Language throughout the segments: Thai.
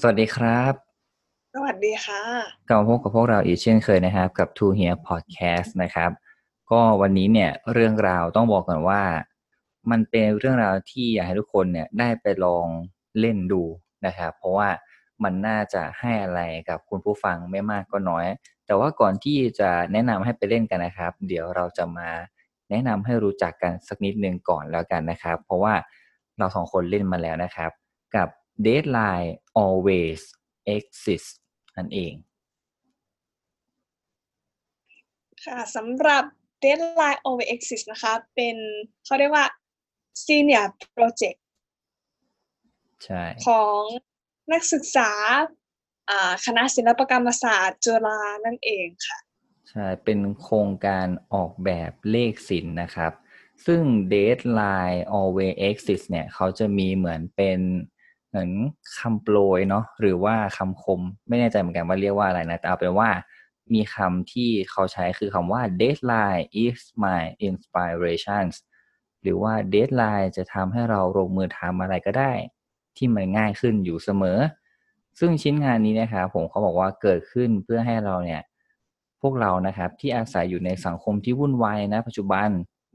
สวัสดีครับ สวัสดีค่ะกลับมาพบกับพวกเราอีกเช่นเคยนะครับ กับ To Hear Podcast นะครับ ก็วันนี้เนี่ยเรื่องราวต้องบอกก่อนว่า มันเป็นเรื่องราวที่อยากให้ทุกคนเนี่ยได้ไปลองเล่นดูนะครับ เพราะว่ามันน่าจะให้อะไรกับคุณผู้ฟังไม่มากก็น้อย แต่ว่าก่อนที่จะแนะนำให้ไปเล่นกันนะครับ เดี๋ยวเราจะมาแนะนำให้รู้จักกันสักนิดหนึ่งก่อนแล้วกันนะครับ เพราะว่าเราสองคนเล่นมาแล้วนะครับ กับ Deadline Always Exist นั่นเอง ค่ะสำหรับ Deadline Over Exist นะคะ เป็นเขาเรียกว่า Senior Project ใช่ของนักศึกษาอ่าคณะศิลปกรรมศาสตร์จุฬานั่นเองค่ะ ใช่ เป็นโครงการออกแบบเลขศิลป์นะครับ ซึ่ง Deadline Always Exist เนี่ย เขาจะมีเหมือนเป็น เหมือนคำโปรยเนาะหรือว่าคำคมไม่แน่ใจเหมือนกันว่าเรียกว่าอะไรนะแต่เอาเป็นว่ามีคำที่เขาใช้คือคำว่า deadline is my inspirations หรือว่า deadline จะทำให้เราลงมือทำอะไรก็ได้ ที่มันง่ายขึ้นอยู่เสมอ ซึ่งชิ้นงานนี้นะครับผมเขาบอกว่าเกิดขึ้นเพื่อให้เราเนี่ย พวกเรานะครับที่อาศัยอยู่ในสังคมที่วุ่นวายนะปัจจุบัน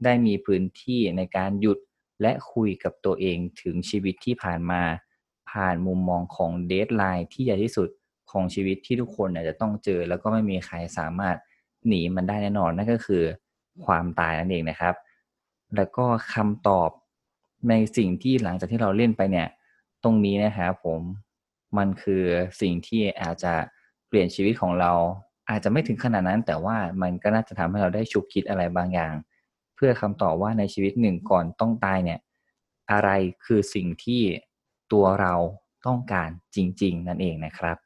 ได้มีพื้นที่ในการหยุดและคุยกับตัวเองถึงชีวิตที่ผ่านมา ผ่านมุมมองของเดทไลน์ที่ใหญ่ที่สุดของชีวิตที่ทุกคนเนี่ยจะต้องเจอ แล้วก็ไม่มีใครสามารถหนีมันได้แน่นอนนั่นก็คือ ความตายนั่นเองนะครับ แล้วก็คำตอบในสิ่งที่หลังจากที่เราเล่นไปเนี่ย ตรงนี้นะครับผมมันคือสิ่งที่อาจจะเปลี่ยนชีวิตของเรา อาจจะไม่ถึงขนาดนั้น แต่ว่ามันก็น่าจะทำให้เราได้ฉุกคิดอะไรบางอย่าง เพื่อคำตอบว่าในชีวิตหนึ่งก่อนต้องตายเนี่ย อะไรคือสิ่งที่ ตัวเราต้องการจริง ๆ นั่นเองนะครับ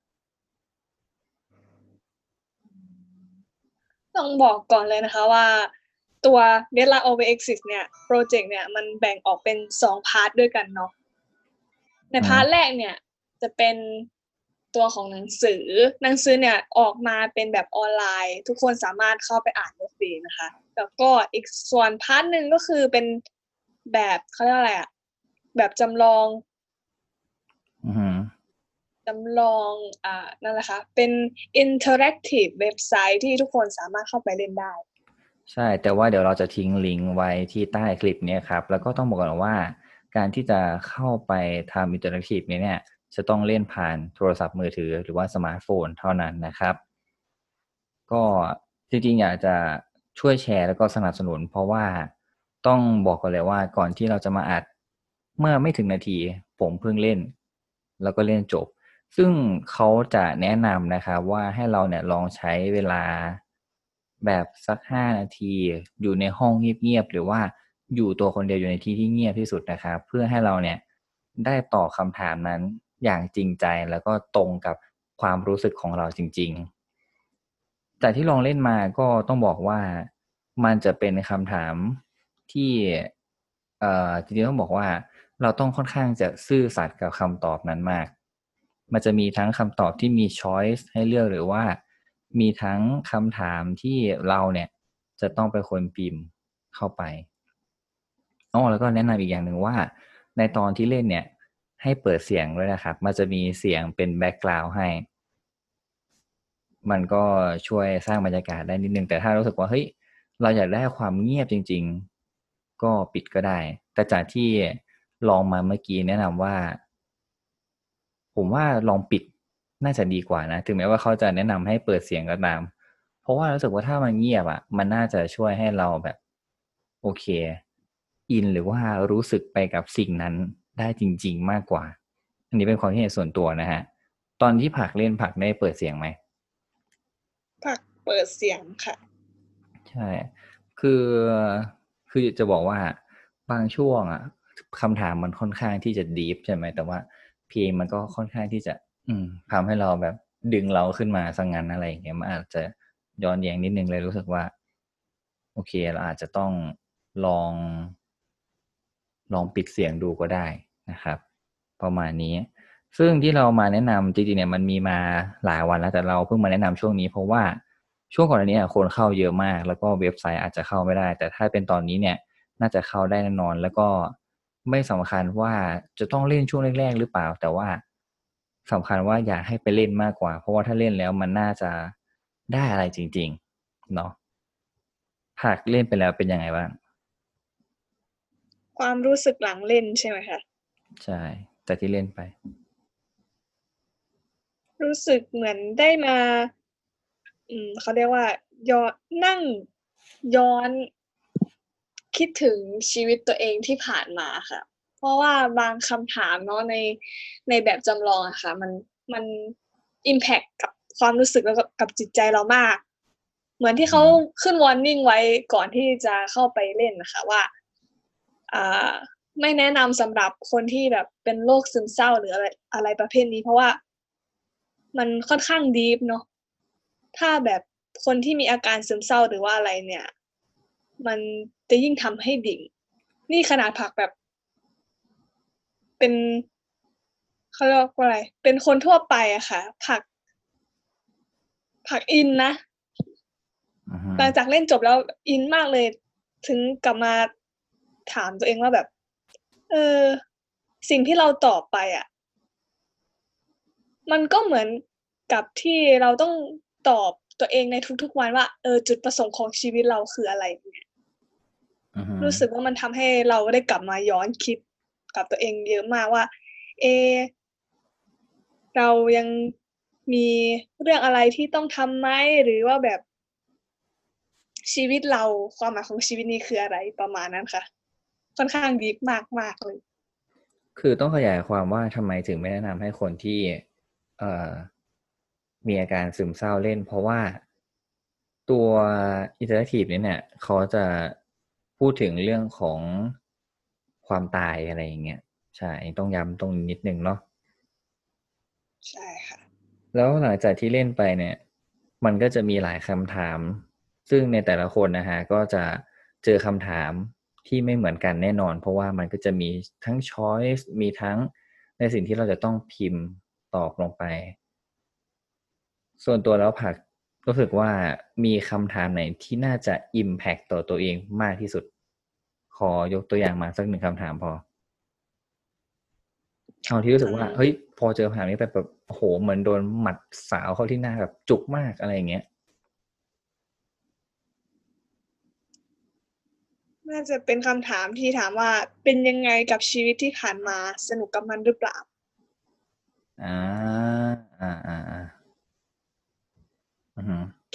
ต้องบอกก่อนเลยนะคะว่าตัว Deadline Over Exist เนี่ยโปรเจกต์เนี่ยมันแบ่งออกเป็นสองพาร์ทด้วยกันเนาะใน part แรกเนี่ยจะเป็นตัวของหนังสือ หนังสือเนี่ยออกมาเป็นแบบออนไลน์ ทุกคนสามารถเข้าไปอ่านได้ฟรีนะคะ แล้วก็อีกส่วน part หนึ่งก็คือเป็นแบบเขาเรียกว่าอะไรอะแบบจำลองอือหือ จำลองอ่านั่นแหละค่ะเป็น interactive เว็บไซต์ที่ทุกคนสามารถเข้าไปเล่นได้ ใช่ แต่ว่าเดี๋ยวเราจะทิ้งลิงก์ไว้ที่ใต้คลิปนี้ครับ แล้วก็ต้องบอกก่อนว่า การที่จะเข้าไปทำ interactive นี้เนี่ย จะต้องเล่นผ่านโทรศัพท์มือถือหรือว่าสมาร์ทโฟนเท่านั้นนะครับ ก็จริงๆอยากจะช่วยแชร์แล้วก็สนับสนุน เพราะว่าต้องบอกก่อนเลยว่าก่อนที่เราจะมาอัดเมื่อไม่ถึงนาที ผมเพิ่งเล่น แล้วก็เล่นจบ ซึ่งเขาจะแนะนำนะครับว่าให้เราเนี่ยลองใช้เวลาแบบสักห้านาที อยู่ในห้องเงียบๆหรือว่าอยู่ตัวคนเดียวอยู่ในที่ที่เงียบที่สุดนะครับเพื่อให้เราเนี่ยได้ตอบคำถามนั้นอย่างจริงใจแล้วก็ตรงกับความรู้สึกของเราจริงๆแต่ที่ลองเล่นมาก็ต้องบอกว่ามันจะเป็นคำถามที่เอ่อจริงๆต้องบอกว่า เราต้องค่อนข้างจะซื่อสัตย์กับคำตอบนั้นมาก มันจะมีทั้งคำตอบที่มี choice ให้เลือกหรือว่า มีทั้งคำถามที่เราเนี่ยจะต้องเป็นคนพิมพ์เข้าไปอ๋อแล้วก็แนะนำอีกอย่างหนึ่งว่า ในตอนที่เล่นเนี่ย ให้เปิดเสียงด้วยนะครับ มันจะมีเสียงเป็นแบ็กกราวด์ให้ มันก็ช่วยสร้างบรรยากาศได้นิดนึง แต่ถ้ารู้สึกว่าเฮ้ยเราอยากได้ความเงียบจริง ๆ ก็ปิดก็ได้ แต่จากที่ลองมาเมื่อกี้แนะนำว่า ผมว่าลองปิดน่าจะดีกว่านะ ถึงแม้ว่าเขาจะแนะนำให้เปิดเสียงก็ตาม เพราะว่ารู้สึกว่าถ้ามันเงียบอะ มันน่าจะช่วยให้เราแบบ โอเค อินหรือว่ารู้สึกไปกับสิ่งนั้นได้จริง ๆ มากกว่า อันนี้เป็นความคิดเห็นส่วนตัวนะฮะ ตอนที่ผักเล่นผักได้เปิดเสียงไหมผักเปิดเสียงค่ะ ใช่ คือคือจะบอกว่าบางช่วงอะคำถามมันค่อนข้างที่จะดีฟใช่ไหมแต่ว่า เพลงมันก็ค่อนข้างที่จะ อืมทำให้เราแบบดึงเราขึ้นมาสังงั้นอะไรอย่างเงี้ยมันอาจจะย้อนแย้งนิดนึงเลยรู้สึกว่า โอเคเราอาจจะต้องลอง ลองปิดเสียงดูก็ได้นะครับ ประมาณนี้ ซึ่งที่เรามาแนะนำจริงๆเนี่ยมันมีมาหลายวันแล้วแต่เราเพิ่งมาแนะนำช่วงนี้ เพราะว่าช่วงก่อนอันนี้คนเข้าเยอะมาก แล้วก็เว็บไซต์อาจจะเข้าไม่ได้ แต่ถ้าเป็นตอนนี้เนี่ย น่าจะเข้าได้แน่นอน แล้วก็ ไม่สำคัญว่าจะต้องเล่นช่วงแรกๆหรือเปล่า แต่ว่าสำคัญว่าอยากให้ไปเล่นมากกว่า เพราะว่าถ้าเล่นแล้วมันน่าจะได้อะไรจริง ๆ เนาะผักเล่นไปแล้วเป็นยังไงบ้าง ความรู้สึกหลังเล่นใช่ไหมคะ ใช่แต่ที่เล่นไป รู้สึกเหมือนได้มา อืมเขาเรียกว่าย้อนนั่งย้อน คิดถึงชีวิตตัวเองที่ผ่านมาค่ะ เพราะว่าบางคำถามเนาะในในแบบจำลองอะค่ะ มันมันอิมแพคกับความรู้สึกแล้วก็กับจิตใจเรามาก เหมือนที่เขาขึ้นวอร์นิ่งไว้ก่อนที่จะเข้าไปเล่นนะคะว่าอ่าไม่แนะนำสำหรับคนที่แบบเป็นโรคซึมเศร้าหรืออะไรอะไรประเภทนี้ เพราะว่ามันค่อนข้างดีฟเนาะถ้าแบบคนที่มีอาการซึมเศร้าหรือว่าอะไรเนี่ย มันจะยิ่งทำให้ดิ่ง นี่ขนาดผักแบบ เป็นเขาเรียกว่าอะไร เป็นคนทั่วไปอะค่ะ ผัก ผักอินนะอือฮึหลังจากเล่นจบแล้วอินมากเลย ถึงกลับมาถามตัวเองว่าแบบ เออ สิ่งที่เราตอบไปอะ มันก็เหมือนกับที่เราต้องตอบตัวเองในทุกๆวันว่า เออ จุดประสงค์ของชีวิตเราคืออะไรเนี่ยอือฮึ รู้สึกว่ามันทำให้เราได้กลับมาย้อนคิดกับตัวเองเยอะมากว่า เอ เรายังมีเรื่องอะไรที่ต้องทำไหมหรือว่าแบบชีวิตเราความหมายของชีวิตนี้คืออะไรประมาณนั้นค่ะ ค่อนข้างดีมากมากๆเลย คือต้องขยายความว่าทำไมถึงไม่แนะนำให้คนที่ เอ่อ มีอาการซึมเศร้าเล่น เพราะว่าตัว interactive นี้เนี่ยเขาจะ พูดถึงเรื่องของความตายอะไรอย่างเงี้ยใช่ต้องย้ำตรงนี้นิดนึงเนาะใช่ค่ะ แล้วหลังจากที่เล่นไปเนี่ย มันก็จะมีหลายคำถาม ซึ่งในแต่ละคนนะฮะก็จะเจอคำถามที่ไม่เหมือนกันแน่นอน เพราะว่ามันก็จะมีทั้ง choice มีทั้งในสิ่งที่เราจะต้องพิมพ์ตอบลงไป ส่วนตัวแล้วผัก รู้สึกว่ามีคำถามไหนที่น่าจะ impact ต่อตัวเองมากที่สุด ขอยกตัวอย่างมาสักหนึ่งคำถามพอเอาที่รู้สึกว่าอืมเฮ้ยพอเจอคำถามนี้ไปแบบโอ้โหเหมือนโดนหมัดสาวเข้าที่หน้าแบบจุกมากอะไรอย่างเงี้ยน่าจะเป็นคำถามที่ถามว่าเป็นยังไงกับชีวิตที่ผ่านมาสนุกกับมันหรือเปล่า อ่าอ่าอ่าอ่าอือหือ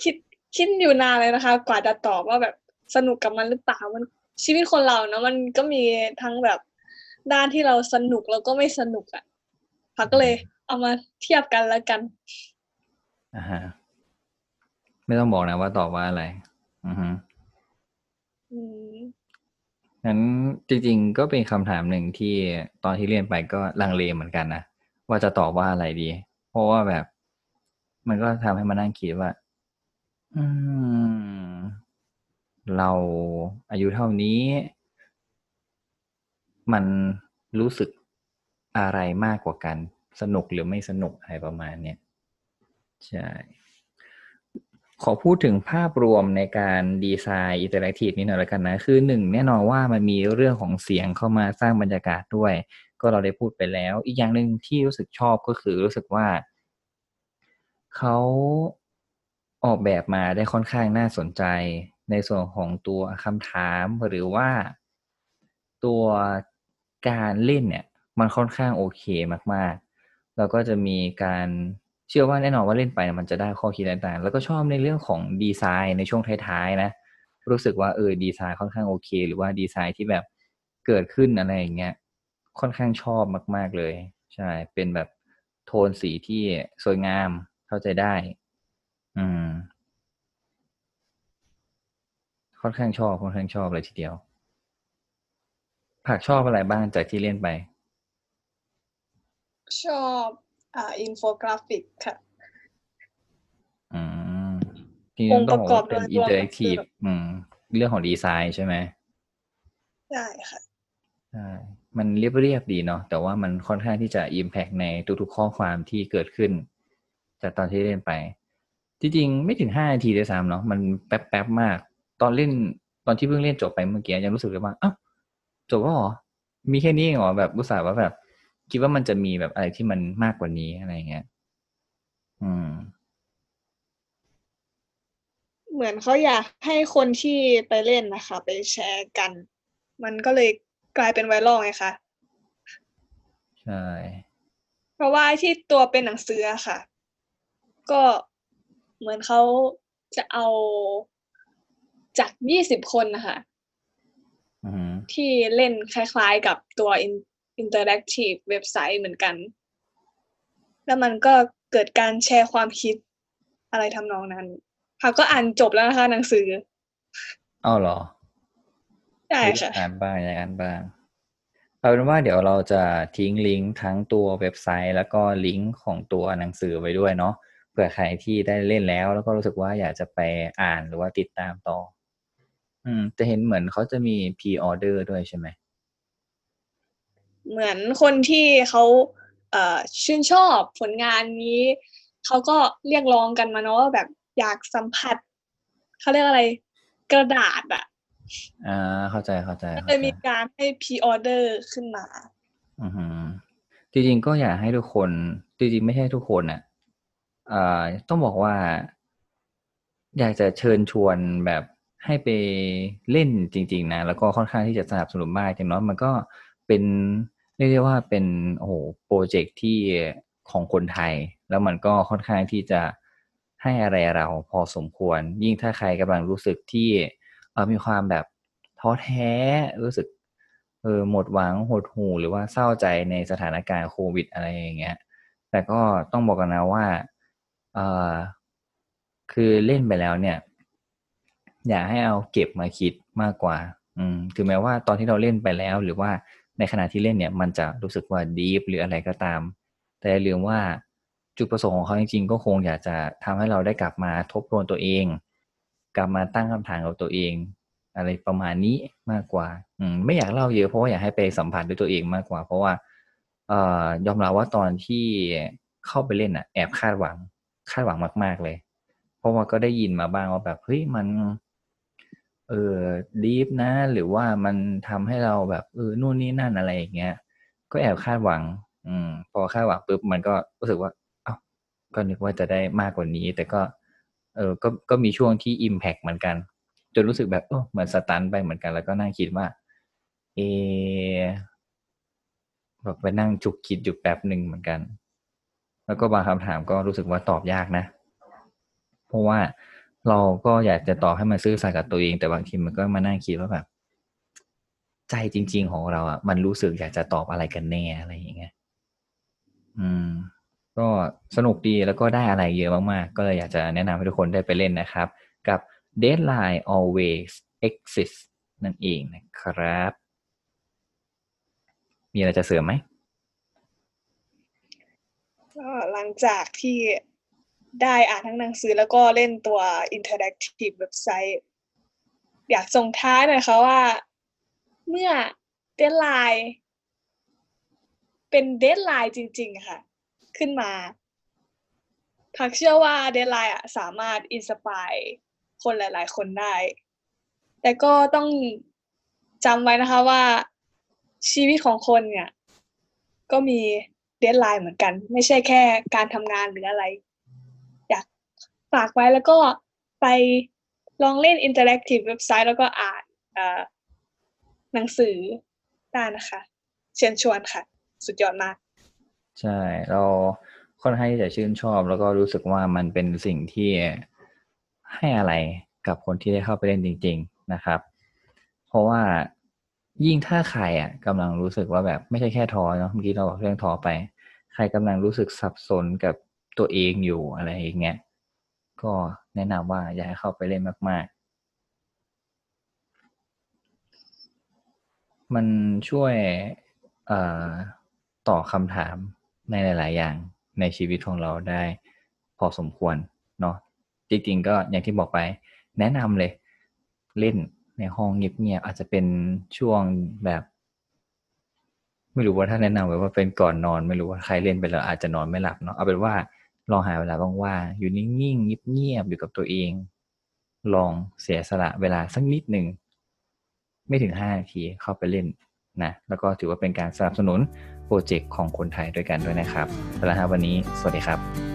คิดคิดอยู่นานเลยนะคะ กว่าจะตอบว่าแบบสนุกกับมันหรือเปล่ามันชีวิตคนเราเนอะมันก็มีทั้งแบบด้านที่เราสนุกแล้วก็ไม่สนุกอะ่ะพักก็เลยเอามาเทียบกันแล้วกันอ่าฮะไม่ต้องบอกนะว่าตอบว่าอะไร อือหืออืมงั้นจริงๆก็เป็นคำถามหนึ่งที่ตอนที่เรียนไปก็ลังเลเหมือนกันนะว่าจะตอบว่าอะไรดี เพราะว่าแบบ มันก็ทำให้มานั่งคิดว่า อืม เราอายุเท่านี้ มันรู้สึกอะไรมากกว่ากัน สนุกหรือไม่สนุกอะไรประมาณเนี้ยใช่ ขอพูดถึงภาพรวมในการ design interactive นี้หน่อยแล้วกันนะ คือหนึ่งแน่นอนว่ามันมีเรื่องของเสียงเข้ามาสร้างบรรยากาศด้วย ก็เราได้พูดไปแล้ว อีกอย่างหนึ่งที่รู้สึกชอบก็คือรู้สึกว่า เขาออกแบบมาได้ค่อนข้างน่าสนใจในส่วนของตัวคำถามหรือว่าตัวการเล่นเนี่ย มันค่อนข้างโอเคมากๆ แล้วก็จะมีการเชื่อว่าแน่นอนว่าเล่นไปมันจะได้ข้อคิดต่างๆ แล้วก็ชอบในเรื่องของดีไซน์ในช่วงท้ายๆนะ รู้สึกว่าเออดีไซน์ค่อนข้างโอเค หรือว่าดีไซน์ที่แบบเกิดขึ้นอะไรอย่างเงี้ยค่อนข้างชอบมาก ๆเลย ใช่ เป็นแบบโทนสีที่สวยงาม เข้าใจได้ อืม ค่อนข้างชอบค่อนข้างชอบเลยทีเดียว ผักชอบอะไรบ้างจากที่เล่นไป ชอบอ่าอินโฟกราฟิกค่ะอืมทีนี้ต้องบอกว่าเป็นองค์ประกอบโดยรวม interactive ก็คืออืม เรื่องของดีไซน์ใช่ไหมใช่ค่ะใช่มันเรียบๆดีเนาะแต่ว่ามันค่อนข้างที่จะ impact ในทุกๆข้อความที่เกิดขึ้น จากตอนที่เล่นไปที่จริงไม่ถึงห้านาทีด้วยซ้ำเนาะมันแป๊บๆมาก ตอนเล่นตอนที่เพิ่งเล่นจบไปเมื่อกี้ยังรู้สึกเลยว่าอ้าวจบแล้วเหรอ มีแค่นี้เองเหรอแบบรู้สึกว่าแบบ คิดว่ามันจะมีแบบอะไรที่มันมากกว่านี้อะไรเงี้ยอืม เหมือนเขาอยากให้คนที่ไปเล่นนะคะ ไปแชร์กัน มันก็เลยกลายเป็นไวรัลไงคะใช่ เพราะว่าที่ตัวเป็นหนังสืออะค่ะ ก็เหมือนเขาจะเอาจากยี่สิบคนนะคะอืมที่เล่นคล้ายๆกับตัว Interactive เว็บไซต์เหมือนกัน แล้วมันก็เกิดการแชร์ความคิดอะไรทำนองนั้น ค่ะก็อ่านจบแล้วนะคะหนังสืออ้าวเหรอใช่อยากค่ะอ่านบ้างอยากอ่านบ้างเอาเป็นว่าเดี๋ยวเราจะทิ้งลิงก์ทั้งตัวเว็บไซต์ แล้วก็ลิงก์ของตัวหนังสือไว้ด้วยเนาะ เผื่อใครที่ได้เล่นแล้ว แล้วก็รู้สึกว่าอยากจะไปอ่านหรือว่าติดตามต่อ อืมจะเห็นเหมือนเขาจะมีพ r ออเดอร์ด้วยใช่ไหมเหมือนคนที่เขาเอ่อชื่นชอบผลงานนี้เขาก็เรียกร้องกันมาเนาะว่าแบบอยากสัมผัสเขาเรียกอะไร กระดาษอะอ่าเข้าใจเข้าใจก็เข้าเลยใจมีการให้พ r ออเดอร์ขึ้นมา อือหือจริงๆก็อยากให้ทุกคนจริงๆไม่ใช่ทุกคนอะอ่า ต้องบอกว่า อยากจะเชิญชวนแบบให้ไปเล่นจริง ๆ นะ แล้วก็ค่อนข้างที่จะสนับสนุนมากอย่างน้อยมันก็เป็นเรียกได้ว่าเป็นโอ้โหโปรเจกต์ที่ของคนไทย แล้วมันก็ค่อนข้างที่จะให้อะไรเราพอสมควร ยิ่งถ้าใครกำลังรู้สึกที่เมีความแบบท้อแท้รู้สึกเออหมดหวังหดหู่หรือว่าเศร้าใจในสถานการณ์โควิดอะไรอย่างเงี้ย แต่ก็ต้องบอกกันนะว่า คือเล่นไปแล้วเนี่ย อย่าให้เอาเก็บมาคิดมากกว่า อืมถึงแม้ว่าตอนที่เราเล่นไปแล้ว หรือว่าในขณะที่เล่นเนี่ย มันจะรู้สึกว่าดีฟหรืออะไรก็ตาม แต่อย่าลืมว่าจุดประสงค์ของเขาจริงๆก็คงอยากจะทำให้เราได้กลับมาทบทวนตัวเอง กลับมาตั้งคำถามกับตัวเอง อะไรประมาณนี้มากกว่า อืมไม่อยากเล่าเยอะเพราะว่าอยากให้ไปสัมผัสด้วยตัวเองมากกว่า เพราะว่า เอ่อยอมรับว่าตอนที่เข้าไปเล่นอะ แอบคาดหวัง คาดหวังมาก ๆ เลย เพราะว่าก็ได้ยินมาบ้างว่าแบบเฮ้ยมัน เออดีฟนะ หรือว่ามันทำให้เราแบบเออนู่นนี่นั่นอะไรอย่างเงี้ย ก็แอบคาดหวัง อืม พอคาดหวังปุ๊บมันก็รู้สึกว่า เอ้าก็นึกว่าจะได้มากกว่านี้ แต่ก็ เออก็ก็มีช่วงที่อิมแพกเหมือนกัน จนรู้สึกแบบเออเหมือนสตันไปเหมือนกันแล้วก็นั่งคิดว่า เออแบบไปนั่งจุกคิดอยู่แป๊บหนึ่งเหมือนกัน แล้วก็บางคำถามก็รู้สึกว่าตอบยากนะ เพราะว่าเราก็อยากจะตอบให้มันซื่อสัตย์กับตัวเอง แต่บางทีมันก็มานั่งคิดว่าแบบ ใจจริง ๆ ของเราอะ มันรู้สึกอยากจะตอบอะไรกันแน่อะไรอย่างเงี้ยอืม ก็สนุกดีแล้วก็ได้อะไรเยอะมากๆ ก็เลยอยากจะแนะนำให้ทุกคนได้ไปเล่นนะครับ กับ Deadline Always Exist นั่นเองนะครับ มีอะไรจะเสริมไหม ก็หลังจากที่ได้อ่านทั้งหนังสือแล้วก็เล่นตัว Interactive เว็บไซต์ อยากส่งท้ายหน่อยค่ะว่า เมื่อเด d ไลน์เป็นเด d ไลน์จริง ๆ ค่ะ ขึ้นมาพักเชื่อว่าเด d ไลน์อะสามารถอินสปายคนหลาย ๆ คนได้ แต่ก็ต้องจำไว้นะคะว่าชีวิตของคนเนี่ย ก็มี เด d ไลน์เหมือนกัน ไม่ใช่แค่การทำงานหรืออะไร อยากฝากไว้แล้วก็ไปลองเล่น Interactive เว็บไซต์แล้วก็อ่านหนังสือได้นะคะ เชิญชวนค่ะ สุดยอดมาก ใช่ เราค่อนข้างที่จะชื่นชอบ แล้วก็รู้สึกว่ามันเป็นสิ่งที่ให้อะไรกับคนที่ได้เข้าไปเล่นจริง ๆ นะครับ เพราะว่า ยิ่งถ้าใครอะกำลังรู้สึกว่าแบบไม่ใช่แค่ท้อเนาะเมื่อกี้เราบอกเรื่องท้อไป ใครกำลังรู้สึกสับสนกับตัวเองอยู่อะไรอย่างเงี้ยก็แนะนำว่าอย่าให้เข้าไปเล่นมาก ๆ มันช่วยเอ่อต่อบคำถามในหลาย ๆ อย่างในชีวิตของเราได้พอสมควรเนาะจริง ๆ ก็อย่างที่บอกไป แนะนำเลยเล่น ในห้องเงียบๆอาจจะเป็นช่วงแบบ ไม่รู้ว่าถ้าแนะนำไว้ว่าเป็นก่อนนอน ไม่รู้ว่าใครเล่นไปแล้วอาจจะนอนไม่หลับเนาะเอาเป็นว่าลองหาเวลาว่างๆอยู่นิ่งๆเงียบๆอยู่กับตัวเอง ลองเสียสละเวลาสักนิดหนึ่งไม่ถึงห้านาทีเข้าไปเล่นนะแล้วก็ถือว่าเป็นการสนับสนุนโปรเจกต์ของคนไทยด้วยกันด้วยนะครับแล้วฮะวันนี้ สวัสดีครับ